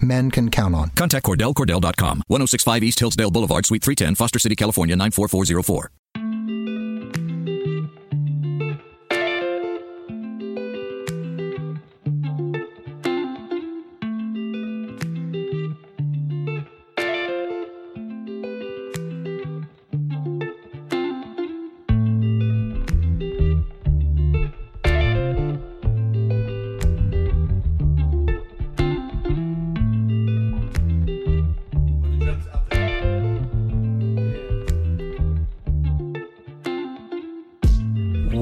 men can count on. Contact Cordell, CordellCordell.com, 1065 East Hillsdale Boulevard, Suite 310, Foster City, California, 94404.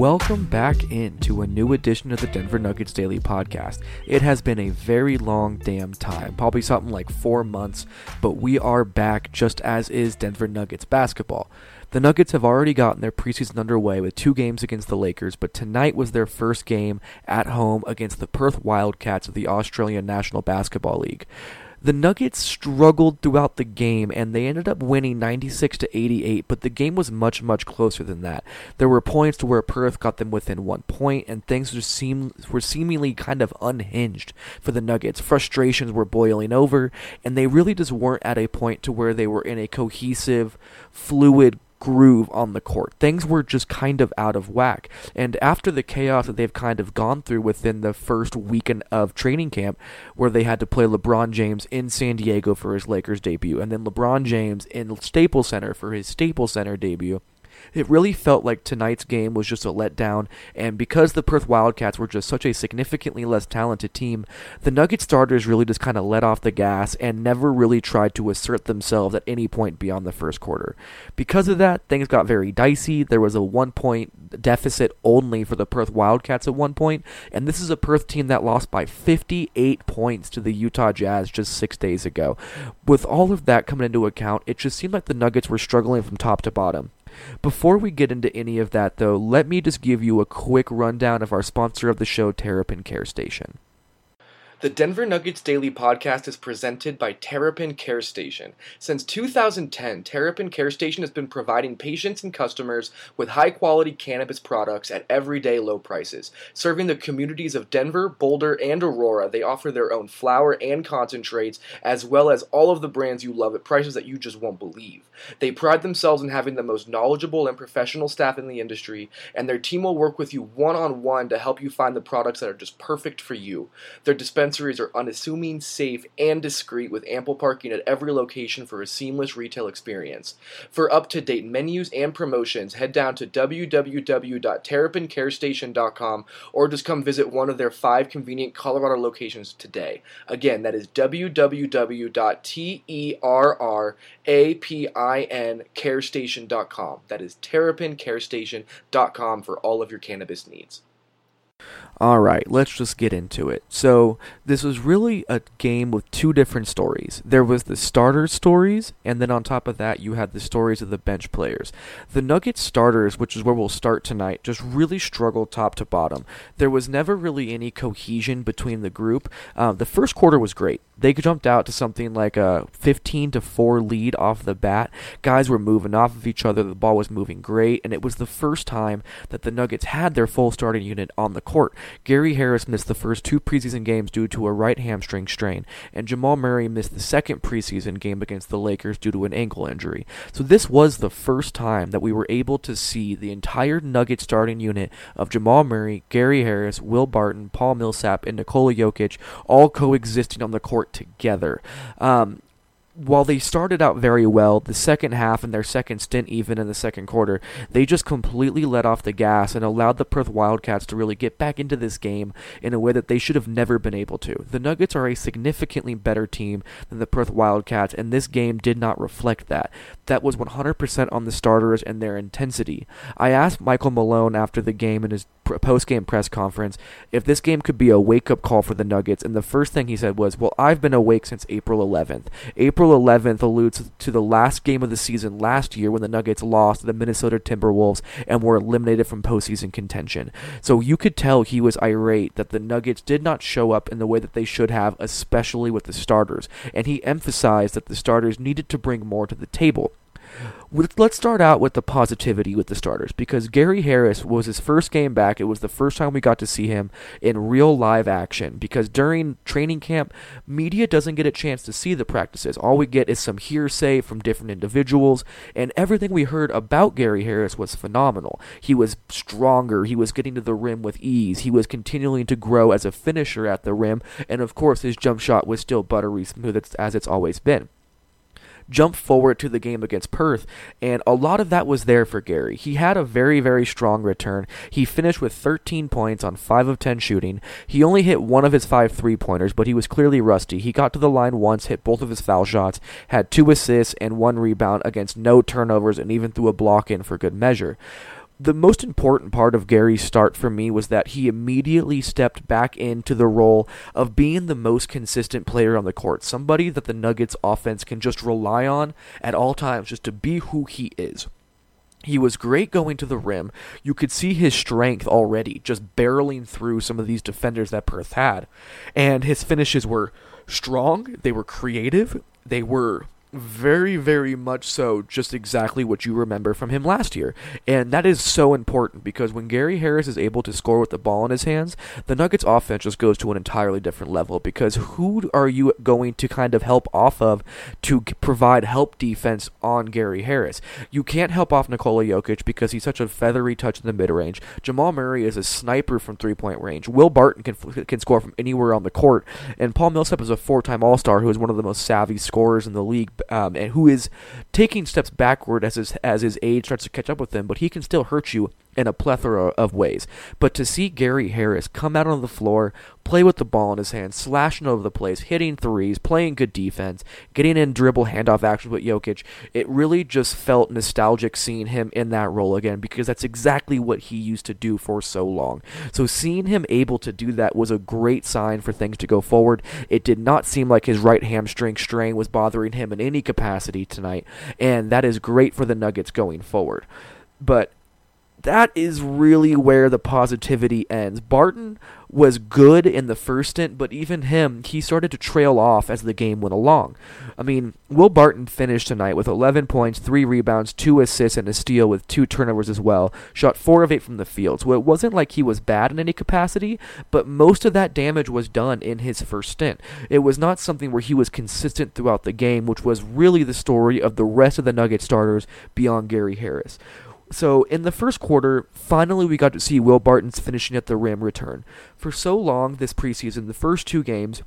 Welcome back into a new edition of the Denver Nuggets Daily Podcast. It has been a very long damn time, probably something like four months, but we are back just as is Denver Nuggets basketball. The Nuggets have already gotten their preseason underway with two games against the Lakers, but tonight was their first game at home against the Perth Wildcats of the Australian National Basketball League. The Nuggets struggled throughout the game and they ended up winning 96 to 88, but the game was much much closer than that. There were points to where Perth got them within 1 point and things were seem were seemingly kind of unhinged for the Nuggets. Frustrations were boiling over and they really just weren't at a point to where they were in a cohesive, fluid groove on the court. Things were just kind of out of whack. And after the chaos that they've kind of gone through within the first weekend of training camp, where they had to play LeBron James in San Diego for his Lakers debut, and then LeBron James in Staples Center for his Staples Center debut, it really felt like tonight's game was just a letdown, and because the Perth Wildcats were just such a significantly less talented team, the Nugget starters really just kind of let off the gas and never really tried to assert themselves at any point beyond the first quarter. Because of that, things got very dicey. There was a one point deficit only for the Perth Wildcats at one point, and this is a Perth team that lost by 58 points to the Utah Jazz just six days ago. With all of that coming into account, it just seemed like the Nuggets were struggling from top to bottom. Before we get into any of that, though, let me just give you a quick rundown of our sponsor of the show, Terrapin Care Station. The Denver Nuggets Daily Podcast is presented by Terrapin Care Station. Since 2010, Terrapin Care Station has been providing patients and customers with high quality cannabis products at everyday low prices. Serving the communities of Denver, Boulder, and Aurora, they offer their own flower and concentrates, as well as all of the brands you love at prices that you just won't believe. They pride themselves in having the most knowledgeable and professional staff in the industry, and their team will work with you one on one to help you find the products that are just perfect for you. Their dispensaries are unassuming, safe, and discreet with ample parking at every location for a seamless retail experience. For up to date menus and promotions, head down to www.terrapincarestation.com or just come visit one of their five convenient Colorado locations today. Again, that is www.terrapincarestation.com. That is terrapincarestation.com for all of your cannabis needs. All right, let's just get into it. So, this was really a game with two different stories. There was the starter stories, and then on top of that, you had the stories of the bench players. The Nuggets starters, which is where we'll start tonight, just really struggled top to bottom. There was never really any cohesion between the group. Uh, the first quarter was great. They jumped out to something like a 15 to 4 lead off the bat. Guys were moving off of each other. The ball was moving great, and it was the first time that the Nuggets had their full starting unit on the court. Gary Harris missed the first two preseason games due to a right hamstring strain, and Jamal Murray missed the second preseason game against the Lakers due to an ankle injury. So this was the first time that we were able to see the entire Nugget starting unit of Jamal Murray, Gary Harris, Will Barton, Paul Millsap, and Nikola Jokic all coexisting on the court together. Um, while they started out very well, the second half and their second stint, even in the second quarter, they just completely let off the gas and allowed the Perth Wildcats to really get back into this game in a way that they should have never been able to. The Nuggets are a significantly better team than the Perth Wildcats, and this game did not reflect that. That was 100% on the starters and their intensity. I asked Michael Malone after the game in his post game press conference if this game could be a wake up call for the Nuggets, and the first thing he said was, Well, I've been awake since April 11th. April April 11th alludes to the last game of the season last year when the Nuggets lost to the Minnesota Timberwolves and were eliminated from postseason contention. So you could tell he was irate that the Nuggets did not show up in the way that they should have, especially with the starters. And he emphasized that the starters needed to bring more to the table let's start out with the positivity with the starters because Gary Harris was his first game back. It was the first time we got to see him in real live action because during training camp, media doesn't get a chance to see the practices. All we get is some hearsay from different individuals, and everything we heard about Gary Harris was phenomenal. He was stronger, he was getting to the rim with ease, he was continuing to grow as a finisher at the rim, and of course, his jump shot was still buttery smooth as it's always been jump forward to the game against Perth, and a lot of that was there for Gary. He had a very, very strong return. He finished with 13 points on 5 of 10 shooting. He only hit one of his five three pointers, but he was clearly rusty. He got to the line once, hit both of his foul shots, had two assists and one rebound against no turnovers, and even threw a block in for good measure the most important part of Gary's start for me was that he immediately stepped back into the role of being the most consistent player on the court, somebody that the Nuggets offense can just rely on at all times just to be who he is. He was great going to the rim. You could see his strength already, just barreling through some of these defenders that Perth had. And his finishes were strong, they were creative, they were very, very much so just exactly what you remember from him last year. And that is so important because when Gary Harris is able to score with the ball in his hands, the Nuggets offense just goes to an entirely different level because who are you going to kind of help off of to provide help defense on Gary Harris? You can't help off Nikola Jokic because he's such a feathery touch in the mid range. Jamal Murray is a sniper from three point range. Will Barton can, can score from anywhere on the court. And Paul Millsap is a four time All Star who is one of the most savvy scorers in the league um, and who is taking steps backward as his as his age starts to catch up with him, but he can still hurt you in a plethora of ways. But to see Gary Harris come out on the floor, play with the ball in his hand, slashing over the place, hitting threes, playing good defense, getting in dribble handoff actions with Jokic, it really just felt nostalgic seeing him in that role again because that's exactly what he used to do for so long. So seeing him able to do that was a great sign for things to go forward. It did not seem like his right hamstring strain was bothering him in any capacity tonight, and that is great for the Nuggets going forward. But that is really where the positivity ends. Barton was good in the first stint, but even him, he started to trail off as the game went along. I mean, Will Barton finished tonight with 11 points, 3 rebounds, 2 assists, and a steal with 2 turnovers as well. Shot 4 of 8 from the field. So it wasn't like he was bad in any capacity, but most of that damage was done in his first stint. It was not something where he was consistent throughout the game, which was really the story of the rest of the Nugget starters beyond Gary Harris. So in the first quarter, finally we got to see Will Barton's finishing at the rim return. For so long this preseason, the first two games,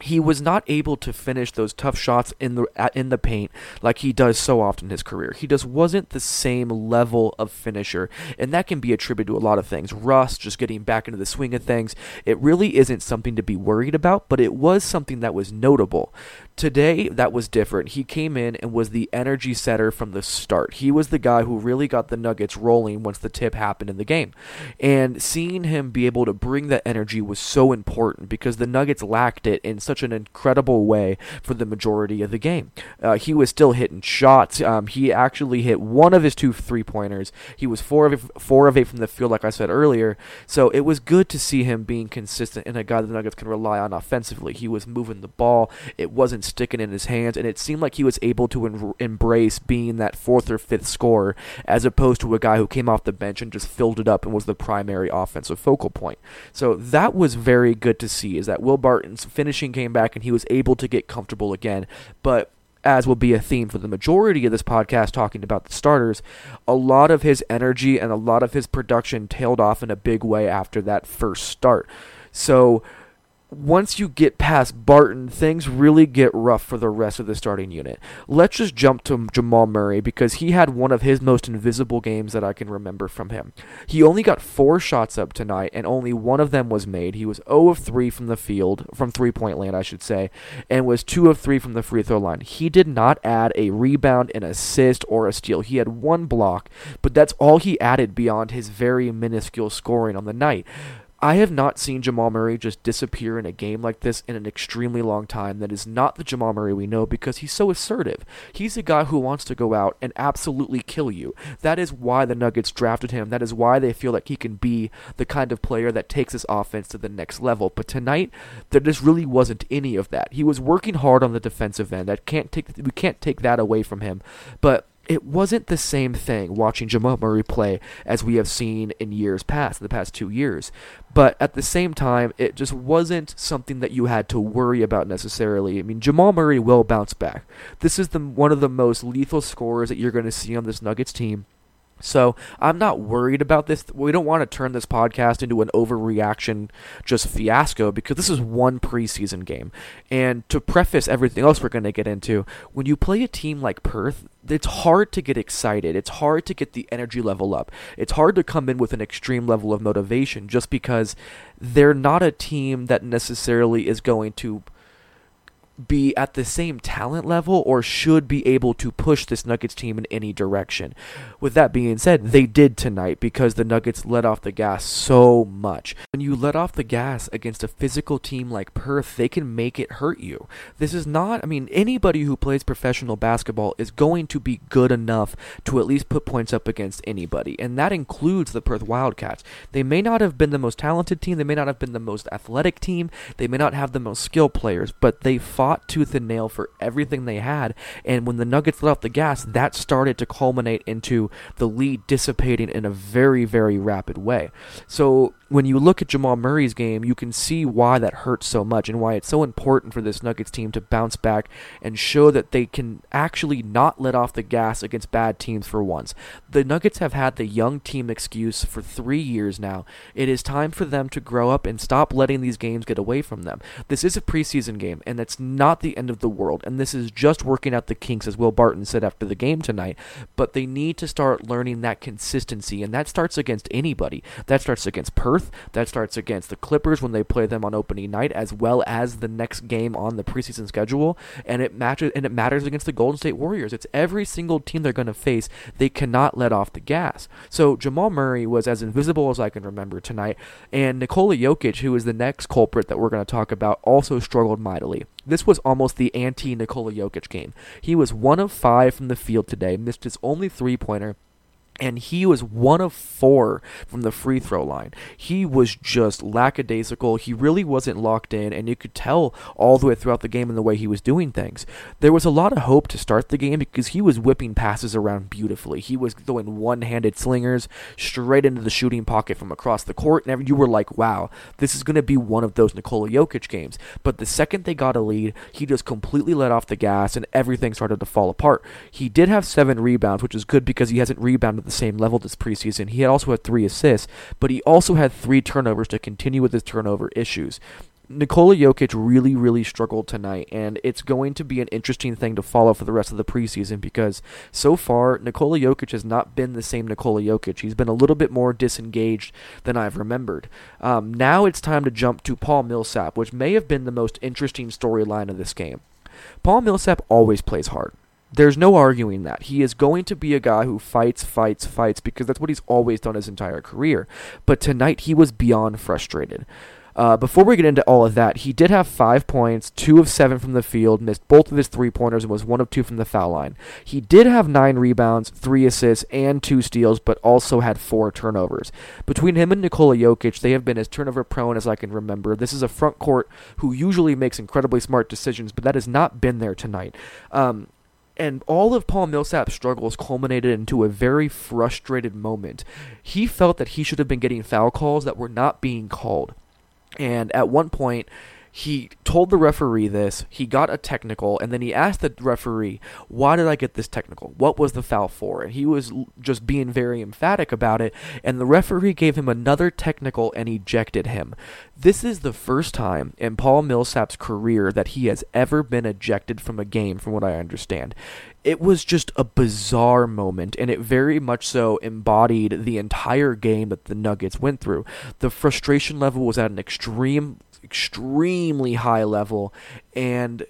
he was not able to finish those tough shots in the in the paint like he does so often in his career. He just wasn't the same level of finisher, and that can be attributed to a lot of things. Rust, just getting back into the swing of things. It really isn't something to be worried about, but it was something that was notable. Today, that was different. He came in and was the energy setter from the start. He was the guy who really got the Nuggets rolling once the tip happened in the game. And seeing him be able to bring that energy was so important because the Nuggets lacked it in such an incredible way for the majority of the game. Uh, he was still hitting shots. Um, he actually hit one of his two three pointers. He was four of four of eight from the field, like I said earlier. So it was good to see him being consistent and a guy the Nuggets can rely on offensively. He was moving the ball. It wasn't sticking in his hands, and it seemed like he was able to en- embrace being that fourth or fifth scorer as opposed to a guy who came off the bench and just filled it up and was the primary offensive focal point. So that was very good to see. Is that Will Barton's finishing came back and he was able to get comfortable again, but as will be a theme for the majority of this podcast talking about the starters, a lot of his energy and a lot of his production tailed off in a big way after that first start. So once you get past Barton, things really get rough for the rest of the starting unit. Let's just jump to Jamal Murray because he had one of his most invisible games that I can remember from him. He only got four shots up tonight, and only one of them was made. He was 0 of 3 from the field, from three point land, I should say, and was 2 of 3 from the free throw line. He did not add a rebound, an assist, or a steal. He had one block, but that's all he added beyond his very minuscule scoring on the night. I have not seen Jamal Murray just disappear in a game like this in an extremely long time. That is not the Jamal Murray we know because he's so assertive. He's a guy who wants to go out and absolutely kill you. That is why the Nuggets drafted him. That is why they feel like he can be the kind of player that takes his offense to the next level. But tonight, there just really wasn't any of that. He was working hard on the defensive end. That can't take we can't take that away from him. But it wasn't the same thing watching Jamal Murray play as we have seen in years past, in the past two years. But at the same time, it just wasn't something that you had to worry about necessarily. I mean, Jamal Murray will bounce back. This is the one of the most lethal scorers that you're going to see on this Nuggets team. So I'm not worried about this. We don't want to turn this podcast into an overreaction, just fiasco, because this is one preseason game. And to preface everything else we're going to get into, when you play a team like Perth, it's hard to get excited. It's hard to get the energy level up. It's hard to come in with an extreme level of motivation just because they're not a team that necessarily is going to be at the same talent level or should be able to push this Nuggets team in any direction. With that being said, they did tonight because the Nuggets let off the gas so much. When you let off the gas against a physical team like Perth, they can make it hurt you. This is not, I mean, anybody who plays professional basketball is going to be good enough to at least put points up against anybody, and that includes the Perth Wildcats. They may not have been the most talented team, they may not have been the most athletic team, they may not have the most skilled players, but they fought fought tooth and nail for everything they had. And when the Nuggets let off the gas, that started to culminate into the lead dissipating in a very, very rapid way. So when you look at Jamal Murray's game, you can see why that hurts so much and why it's so important for this Nuggets team to bounce back and show that they can actually not let off the gas against bad teams for once. The Nuggets have had the young team excuse for three years now. It is time for them to grow up and stop letting these games get away from them. This is a preseason game, and it's not the end of the world, and this is just working out the kinks, as Will Barton said after the game tonight. But they need to start learning that consistency, and that starts against anybody. That starts against Perth. That starts against the Clippers when they play them on opening night, as well as the next game on the preseason schedule. And it matches and it matters against the Golden State Warriors. It's every single team they're going to face. They cannot let off the gas. So Jamal Murray was as invisible as I can remember tonight, and Nikola Jokic, who is the next culprit that we're going to talk about, also struggled mightily. Was almost the anti Nikola Jokic game. He was one of five from the field today, missed his only three pointer and he was one of four from the free throw line. He was just lackadaisical. He really wasn't locked in, and you could tell all the way throughout the game in the way he was doing things. There was a lot of hope to start the game because he was whipping passes around beautifully. He was throwing one handed slingers straight into the shooting pocket from across the court, and you were like, wow, this is going to be one of those Nikola Jokic games. But the second they got a lead, he just completely let off the gas, and everything started to fall apart. He did have seven rebounds, which is good because he hasn't rebounded the same level this preseason. He had also had three assists, but he also had three turnovers to continue with his turnover issues. Nikola Jokic really, really struggled tonight, and it's going to be an interesting thing to follow for the rest of the preseason because so far, Nikola Jokic has not been the same Nikola Jokic. He's been a little bit more disengaged than I've remembered. Um, now it's time to jump to Paul Millsap, which may have been the most interesting storyline of this game. Paul Millsap always plays hard. There's no arguing that. He is going to be a guy who fights, fights, fights because that's what he's always done his entire career. But tonight he was beyond frustrated. Uh, before we get into all of that, he did have five points, two of seven from the field, missed both of his three pointers, and was one of two from the foul line. He did have nine rebounds, three assists, and two steals, but also had four turnovers. Between him and Nikola Jokic, they have been as turnover prone as I can remember. This is a front court who usually makes incredibly smart decisions, but that has not been there tonight. Um, and all of Paul Millsap's struggles culminated into a very frustrated moment. He felt that he should have been getting foul calls that were not being called. And at one point, he told the referee this. He got a technical, and then he asked the referee, "Why did I get this technical? What was the foul for?" And he was just being very emphatic about it. And the referee gave him another technical and ejected him. This is the first time in Paul Millsap's career that he has ever been ejected from a game, from what I understand. It was just a bizarre moment, and it very much so embodied the entire game that the Nuggets went through. The frustration level was at an extreme extremely high level and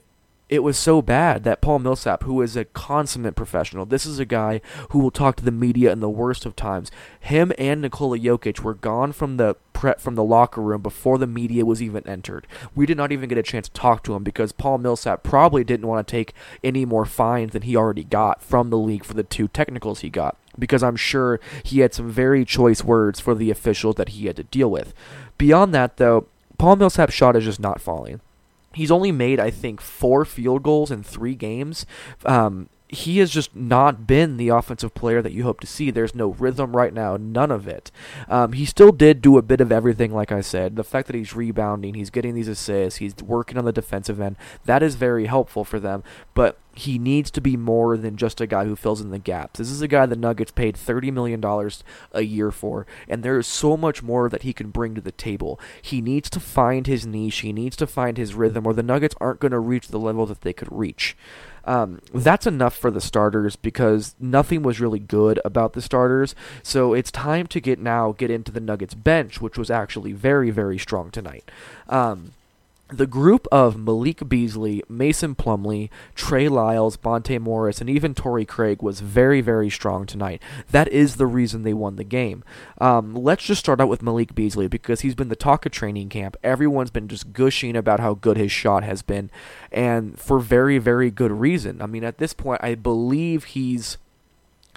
it was so bad that Paul Millsap, who is a consummate professional, this is a guy who will talk to the media in the worst of times. Him and Nikola Jokic were gone from the pre- from the locker room before the media was even entered. We did not even get a chance to talk to him because Paul Millsap probably didn't want to take any more fines than he already got from the league for the two technicals he got because I'm sure he had some very choice words for the officials that he had to deal with. Beyond that, though, Paul Millsap's shot is just not falling. He's only made, I think, four field goals in three games. Um, he has just not been the offensive player that you hope to see. There's no rhythm right now, none of it. Um, he still did do a bit of everything, like I said. The fact that he's rebounding, he's getting these assists, he's working on the defensive end, that is very helpful for them. But he needs to be more than just a guy who fills in the gaps. This is a guy the Nuggets paid $30 million a year for, and there is so much more that he can bring to the table. He needs to find his niche, he needs to find his rhythm, or the Nuggets aren't going to reach the level that they could reach. Um, that's enough for the starters because nothing was really good about the starters. So it's time to get now get into the Nuggets bench, which was actually very very strong tonight. Um, the group of Malik Beasley, Mason Plumlee, Trey Lyles, Monte Morris, and even Torrey Craig was very, very strong tonight. That is the reason they won the game. Um, let's just start out with Malik Beasley because he's been the talk of training camp. Everyone's been just gushing about how good his shot has been, and for very, very good reason. I mean, at this point, I believe he's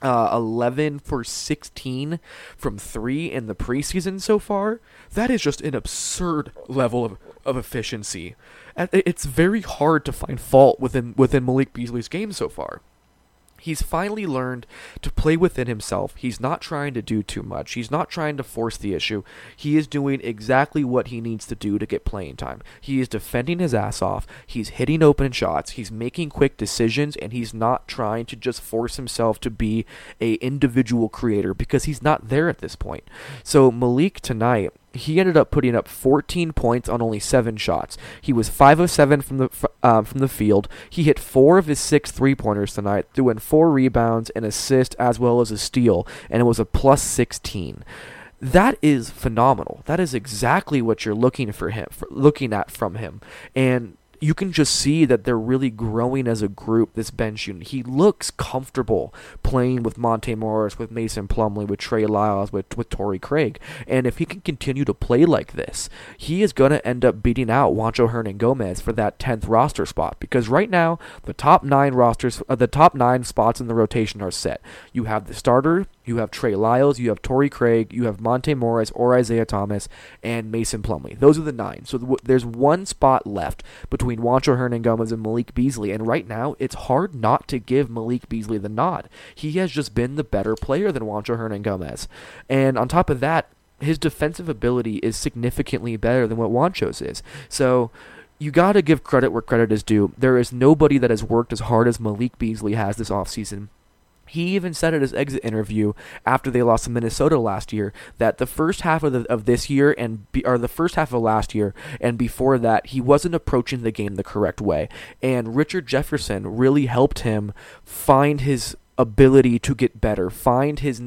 uh, 11 for 16 from three in the preseason so far. That is just an absurd level of, of efficiency. It's very hard to find fault within within Malik Beasley's game so far. He's finally learned to play within himself. He's not trying to do too much. He's not trying to force the issue. He is doing exactly what he needs to do to get playing time. He is defending his ass off. He's hitting open shots. He's making quick decisions and he's not trying to just force himself to be a individual creator because he's not there at this point. So Malik tonight he ended up putting up 14 points on only seven shots. He was 5 of 7 from the uh, from the field. He hit four of his six three pointers tonight, threw in four rebounds, an assist, as well as a steal, and it was a plus 16. That is phenomenal. That is exactly what you're looking for him, for looking at from him, and you can just see that they're really growing as a group, this bench unit. He looks comfortable playing with Monte Morris, with Mason Plumlee, with Trey Lyles, with, with Torrey Craig. And if he can continue to play like this, he is going to end up beating out Juancho Hernangomez for that 10th roster spot. Because right now, the top nine rosters, uh, the top nine spots in the rotation are set. You have the starter, you have Trey Lyles, you have Torrey Craig, you have Monte Morris or Isaiah Thomas, and Mason Plumlee. Those are the nine. So th- there's one spot left between Juancho Hernangomez and Malik Beasley, and right now it's hard not to give Malik Beasley the nod. He has just been the better player than Juancho Hernangomez. And on top of that, his defensive ability is significantly better than what Juancho's is. So you got to give credit where credit is due. There is nobody that has worked as hard as Malik Beasley has this offseason he even said at his exit interview after they lost to Minnesota last year that the first half of, the, of this year and be, or the first half of last year and before that he wasn't approaching the game the correct way. And Richard Jefferson really helped him find his ability to get better, find his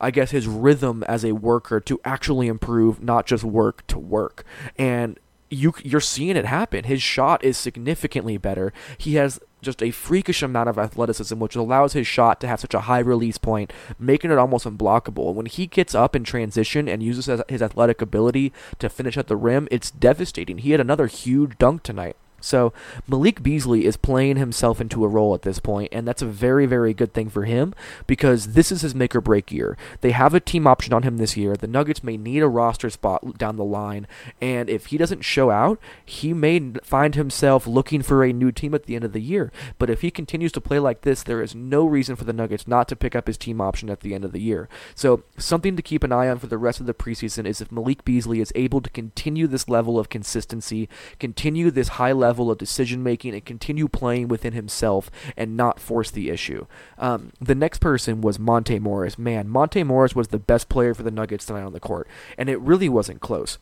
I guess his rhythm as a worker to actually improve, not just work to work. And you you're seeing it happen. His shot is significantly better. He has just a freakish amount of athleticism, which allows his shot to have such a high release point, making it almost unblockable. When he gets up in transition and uses his athletic ability to finish at the rim, it's devastating. He had another huge dunk tonight. So Malik Beasley is playing himself into a role at this point, and that's a very, very good thing for him because this is his make or break year. They have a team option on him this year. The Nuggets may need a roster spot down the line, and if he doesn't show out, he may find himself looking for a new team at the end of the year. But if he continues to play like this, there is no reason for the Nuggets not to pick up his team option at the end of the year. So something to keep an eye on for the rest of the preseason is if Malik Beasley is able to continue this level of consistency, continue this high level level of decision making and continue playing within himself and not force the issue. Um, the next person was Monte Morris. Man, Monte Morris was the best player for the Nuggets tonight on the court, and it really wasn't close.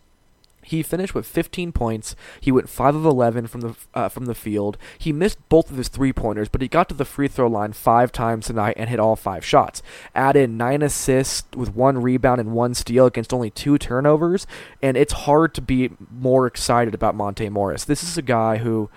He finished with 15 points. He went 5 of 11 from the uh, from the field. He missed both of his three pointers, but he got to the free throw line five times tonight and hit all five shots. Add in nine assists with one rebound and one steal against only two turnovers, and it's hard to be more excited about Monte Morris. This is a guy who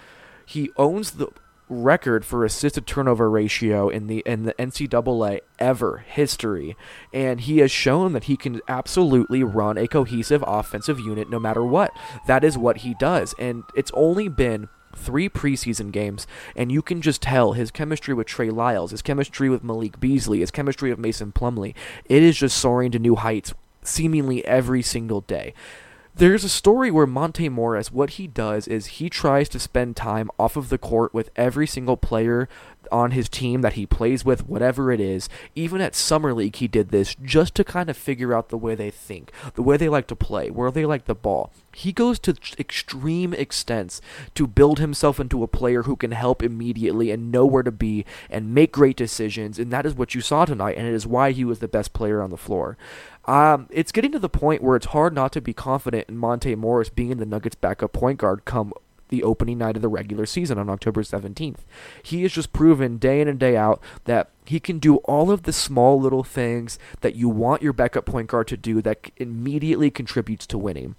He owns the record for assisted turnover ratio in the in the NCAA ever history, and he has shown that he can absolutely run a cohesive offensive unit no matter what. That is what he does, and it's only been three preseason games, and you can just tell his chemistry with Trey Lyles, his chemistry with Malik Beasley, his chemistry with Mason Plumlee. It is just soaring to new heights seemingly every single day. There's a story where Monte Morris, what he does is he tries to spend time off of the court with every single player on his team that he plays with, whatever it is. Even at Summer League, he did this just to kind of figure out the way they think, the way they like to play, where they like the ball. He goes to extreme extents to build himself into a player who can help immediately and know where to be and make great decisions, and that is what you saw tonight, and it is why he was the best player on the floor. Um, it's getting to the point where it's hard not to be confident in Monte Morris being the Nuggets' backup point guard come the opening night of the regular season on October 17th. He has just proven day in and day out that he can do all of the small little things that you want your backup point guard to do that immediately contributes to winning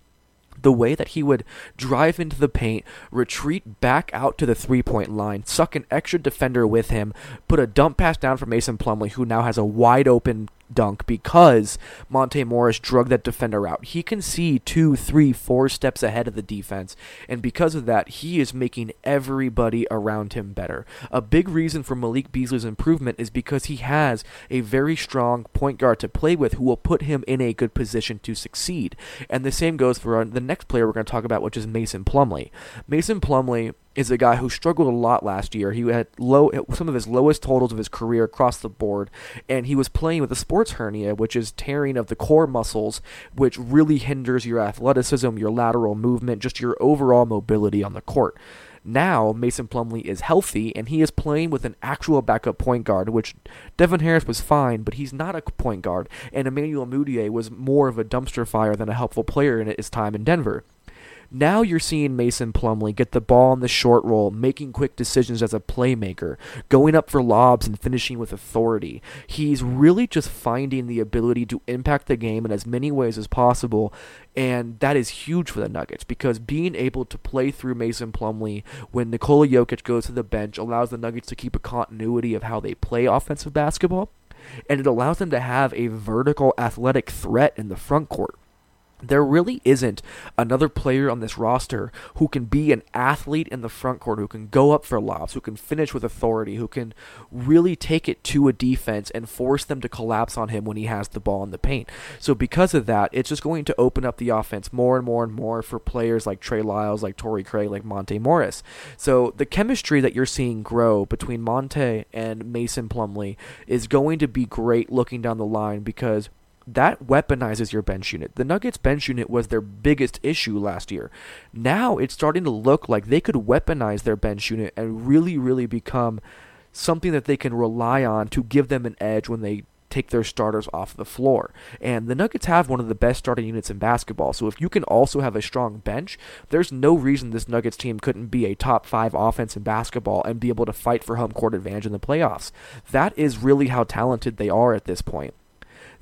the way that he would drive into the paint, retreat back out to the three point line, suck an extra defender with him, put a dump pass down for Mason Plumlee, who now has a wide open dunk because Monte Morris drug that defender out. He can see two, three, four steps ahead of the defense, and because of that, he is making everybody around him better. A big reason for Malik Beasley's improvement is because he has a very strong point guard to play with who will put him in a good position to succeed. And the same goes for the next player we're going to talk about, which is Mason Plumlee. Mason Plumlee is a guy who struggled a lot last year. He had low some of his lowest totals of his career across the board, and he was playing with a sports hernia, which is tearing of the core muscles, which really hinders your athleticism, your lateral movement, just your overall mobility on the court. Now Mason Plumlee is healthy and he is playing with an actual backup point guard, which Devin Harris was fine, but he's not a point guard, and Emmanuel Mudiay was more of a dumpster fire than a helpful player in his time in Denver. Now you're seeing Mason Plumlee get the ball in the short roll, making quick decisions as a playmaker, going up for lobs and finishing with authority. He's really just finding the ability to impact the game in as many ways as possible, and that is huge for the Nuggets because being able to play through Mason Plumlee when Nikola Jokic goes to the bench allows the Nuggets to keep a continuity of how they play offensive basketball, and it allows them to have a vertical athletic threat in the front court there really isn't another player on this roster who can be an athlete in the front court, who can go up for lobs, who can finish with authority, who can really take it to a defense and force them to collapse on him when he has the ball in the paint. So because of that, it's just going to open up the offense more and more and more for players like Trey Lyles, like Torrey Craig, like Monte Morris. So the chemistry that you're seeing grow between Monte and Mason Plumlee is going to be great looking down the line because that weaponizes your bench unit. The Nuggets bench unit was their biggest issue last year. Now it's starting to look like they could weaponize their bench unit and really, really become something that they can rely on to give them an edge when they take their starters off the floor. And the Nuggets have one of the best starting units in basketball. So if you can also have a strong bench, there's no reason this Nuggets team couldn't be a top 5 offense in basketball and be able to fight for home court advantage in the playoffs. That is really how talented they are at this point.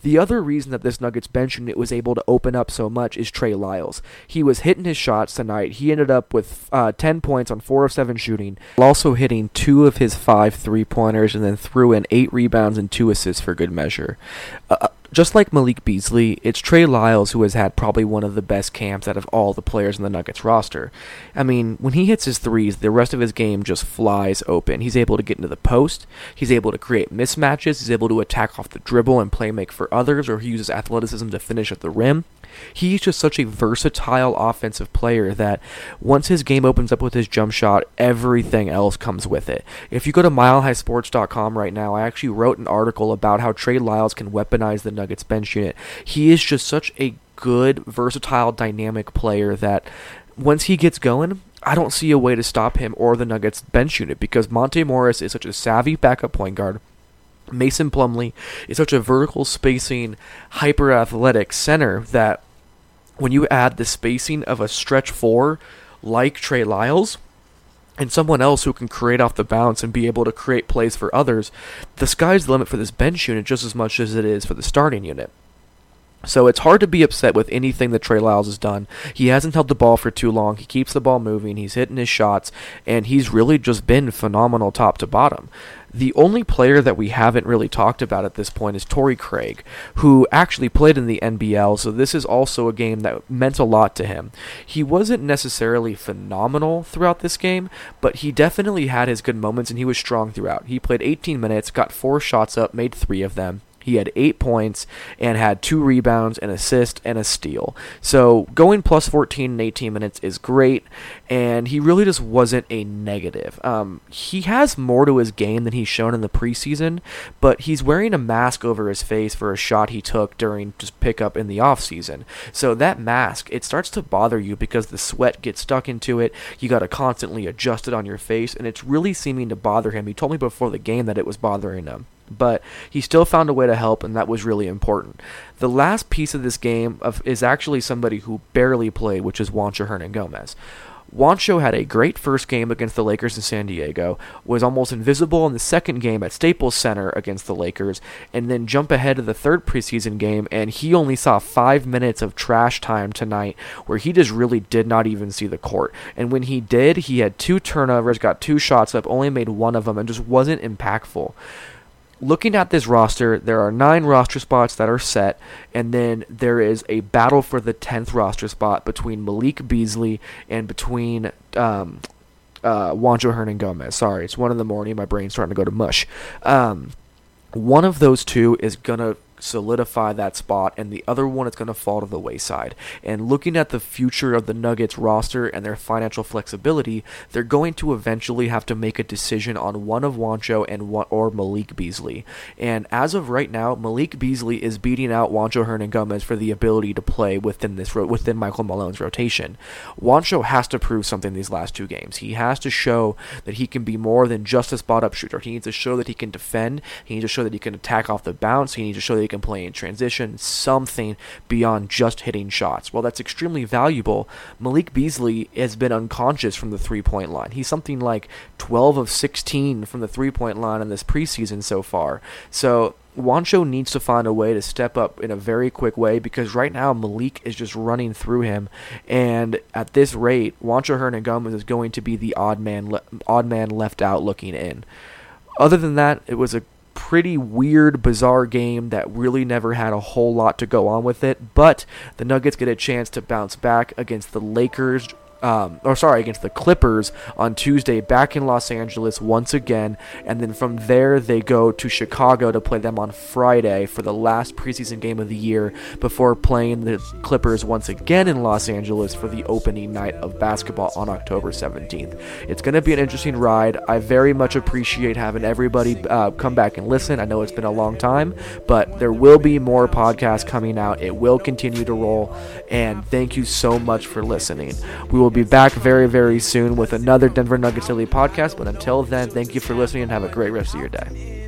The other reason that this Nuggets bench unit was able to open up so much is Trey Lyles. He was hitting his shots tonight. He ended up with uh, 10 points on 4 of 7 shooting, also hitting 2 of his 5 three pointers, and then threw in 8 rebounds and 2 assists for good measure. Uh, just like Malik Beasley, it's Trey Lyles who has had probably one of the best camps out of all the players in the Nuggets roster. I mean, when he hits his threes, the rest of his game just flies open. He's able to get into the post, he's able to create mismatches, he's able to attack off the dribble and play make for others, or he uses athleticism to finish at the rim. He's just such a versatile offensive player that once his game opens up with his jump shot, everything else comes with it. If you go to milehighsports.com right now, I actually wrote an article about how Trey Lyles can weaponize the Nuggets bench unit. He is just such a good, versatile, dynamic player that once he gets going, I don't see a way to stop him or the Nuggets bench unit because Monte Morris is such a savvy backup point guard. Mason Plumlee is such a vertical spacing, hyper athletic center that when you add the spacing of a stretch four like Trey Lyles and someone else who can create off the bounce and be able to create plays for others, the sky's the limit for this bench unit just as much as it is for the starting unit. So it's hard to be upset with anything that Trey Lyles has done. He hasn't held the ball for too long. He keeps the ball moving. He's hitting his shots, and he's really just been phenomenal top to bottom. The only player that we haven't really talked about at this point is Torrey Craig, who actually played in the NBL, so this is also a game that meant a lot to him. He wasn't necessarily phenomenal throughout this game, but he definitely had his good moments and he was strong throughout. He played 18 minutes, got four shots up, made three of them. He had eight points and had two rebounds, an assist, and a steal. So going plus 14 in 18 minutes is great, and he really just wasn't a negative. Um, he has more to his game than he's shown in the preseason, but he's wearing a mask over his face for a shot he took during just pickup in the offseason. So that mask, it starts to bother you because the sweat gets stuck into it. You got to constantly adjust it on your face, and it's really seeming to bother him. He told me before the game that it was bothering him but he still found a way to help, and that was really important. The last piece of this game of, is actually somebody who barely played, which is Juancho Hernangomez. Juancho had a great first game against the Lakers in San Diego, was almost invisible in the second game at Staples Center against the Lakers, and then jump ahead to the third preseason game, and he only saw five minutes of trash time tonight where he just really did not even see the court. And when he did, he had two turnovers, got two shots up, only made one of them, and just wasn't impactful looking at this roster, there are nine roster spots that are set, and then there is a battle for the tenth roster spot between Malik Beasley and between um, uh, Juancho Hernangomez. Sorry, it's one in the morning. My brain's starting to go to mush. Um, one of those two is gonna solidify that spot, and the other one is going to fall to the wayside. And looking at the future of the Nuggets roster and their financial flexibility, they're going to eventually have to make a decision on one of Juancho and one or Malik Beasley. And as of right now, Malik Beasley is beating out Juancho Hernangomez for the ability to play within this within Michael Malone's rotation. Juancho has to prove something these last two games. He has to show that he can be more than just a spot up shooter. He needs to show that he can defend. He needs to show that he can attack off the bounce. He needs to show that can play in transition, something beyond just hitting shots. While that's extremely valuable, Malik Beasley has been unconscious from the three point line. He's something like 12 of 16 from the three point line in this preseason so far. So Juancho needs to find a way to step up in a very quick way because right now Malik is just running through him, and at this rate, Juancho Hernangomez is going to be the odd man, le- odd man left out looking in. Other than that, it was a pretty weird, bizarre game that really never had a whole lot to go on with it. But the Nuggets get a chance to bounce back against the Lakers um, or sorry, against the Clippers on Tuesday back in Los Angeles once again. And then from there, they go to Chicago to play them on Friday for the last preseason game of the year before playing the Clippers once again in Los Angeles for the opening night of basketball on October 17th. It's going to be an interesting ride. I very much appreciate having everybody uh, come back and listen. I know it's been a long time, but there will be more podcasts coming out. It will continue to roll. And thank you so much for listening. We will will be back very, very soon with another Denver Nuggets Daily podcast. But until then, thank you for listening and have a great rest of your day.